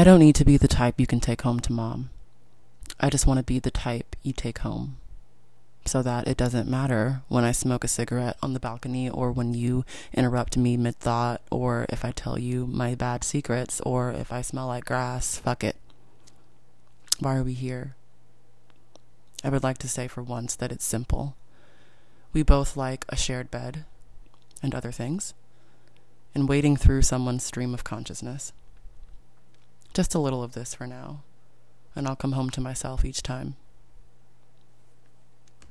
I don't need to be the type you can take home to mom. I just want to be the type you take home so that it doesn't matter when I smoke a cigarette on the balcony or when you interrupt me mid thought or if I tell you my bad secrets or if I smell like grass. Fuck it. Why are we here? I would like to say for once that it's simple. We both like a shared bed and other things, and wading through someone's stream of consciousness. Just a little of this for now, and I'll come home to myself each time.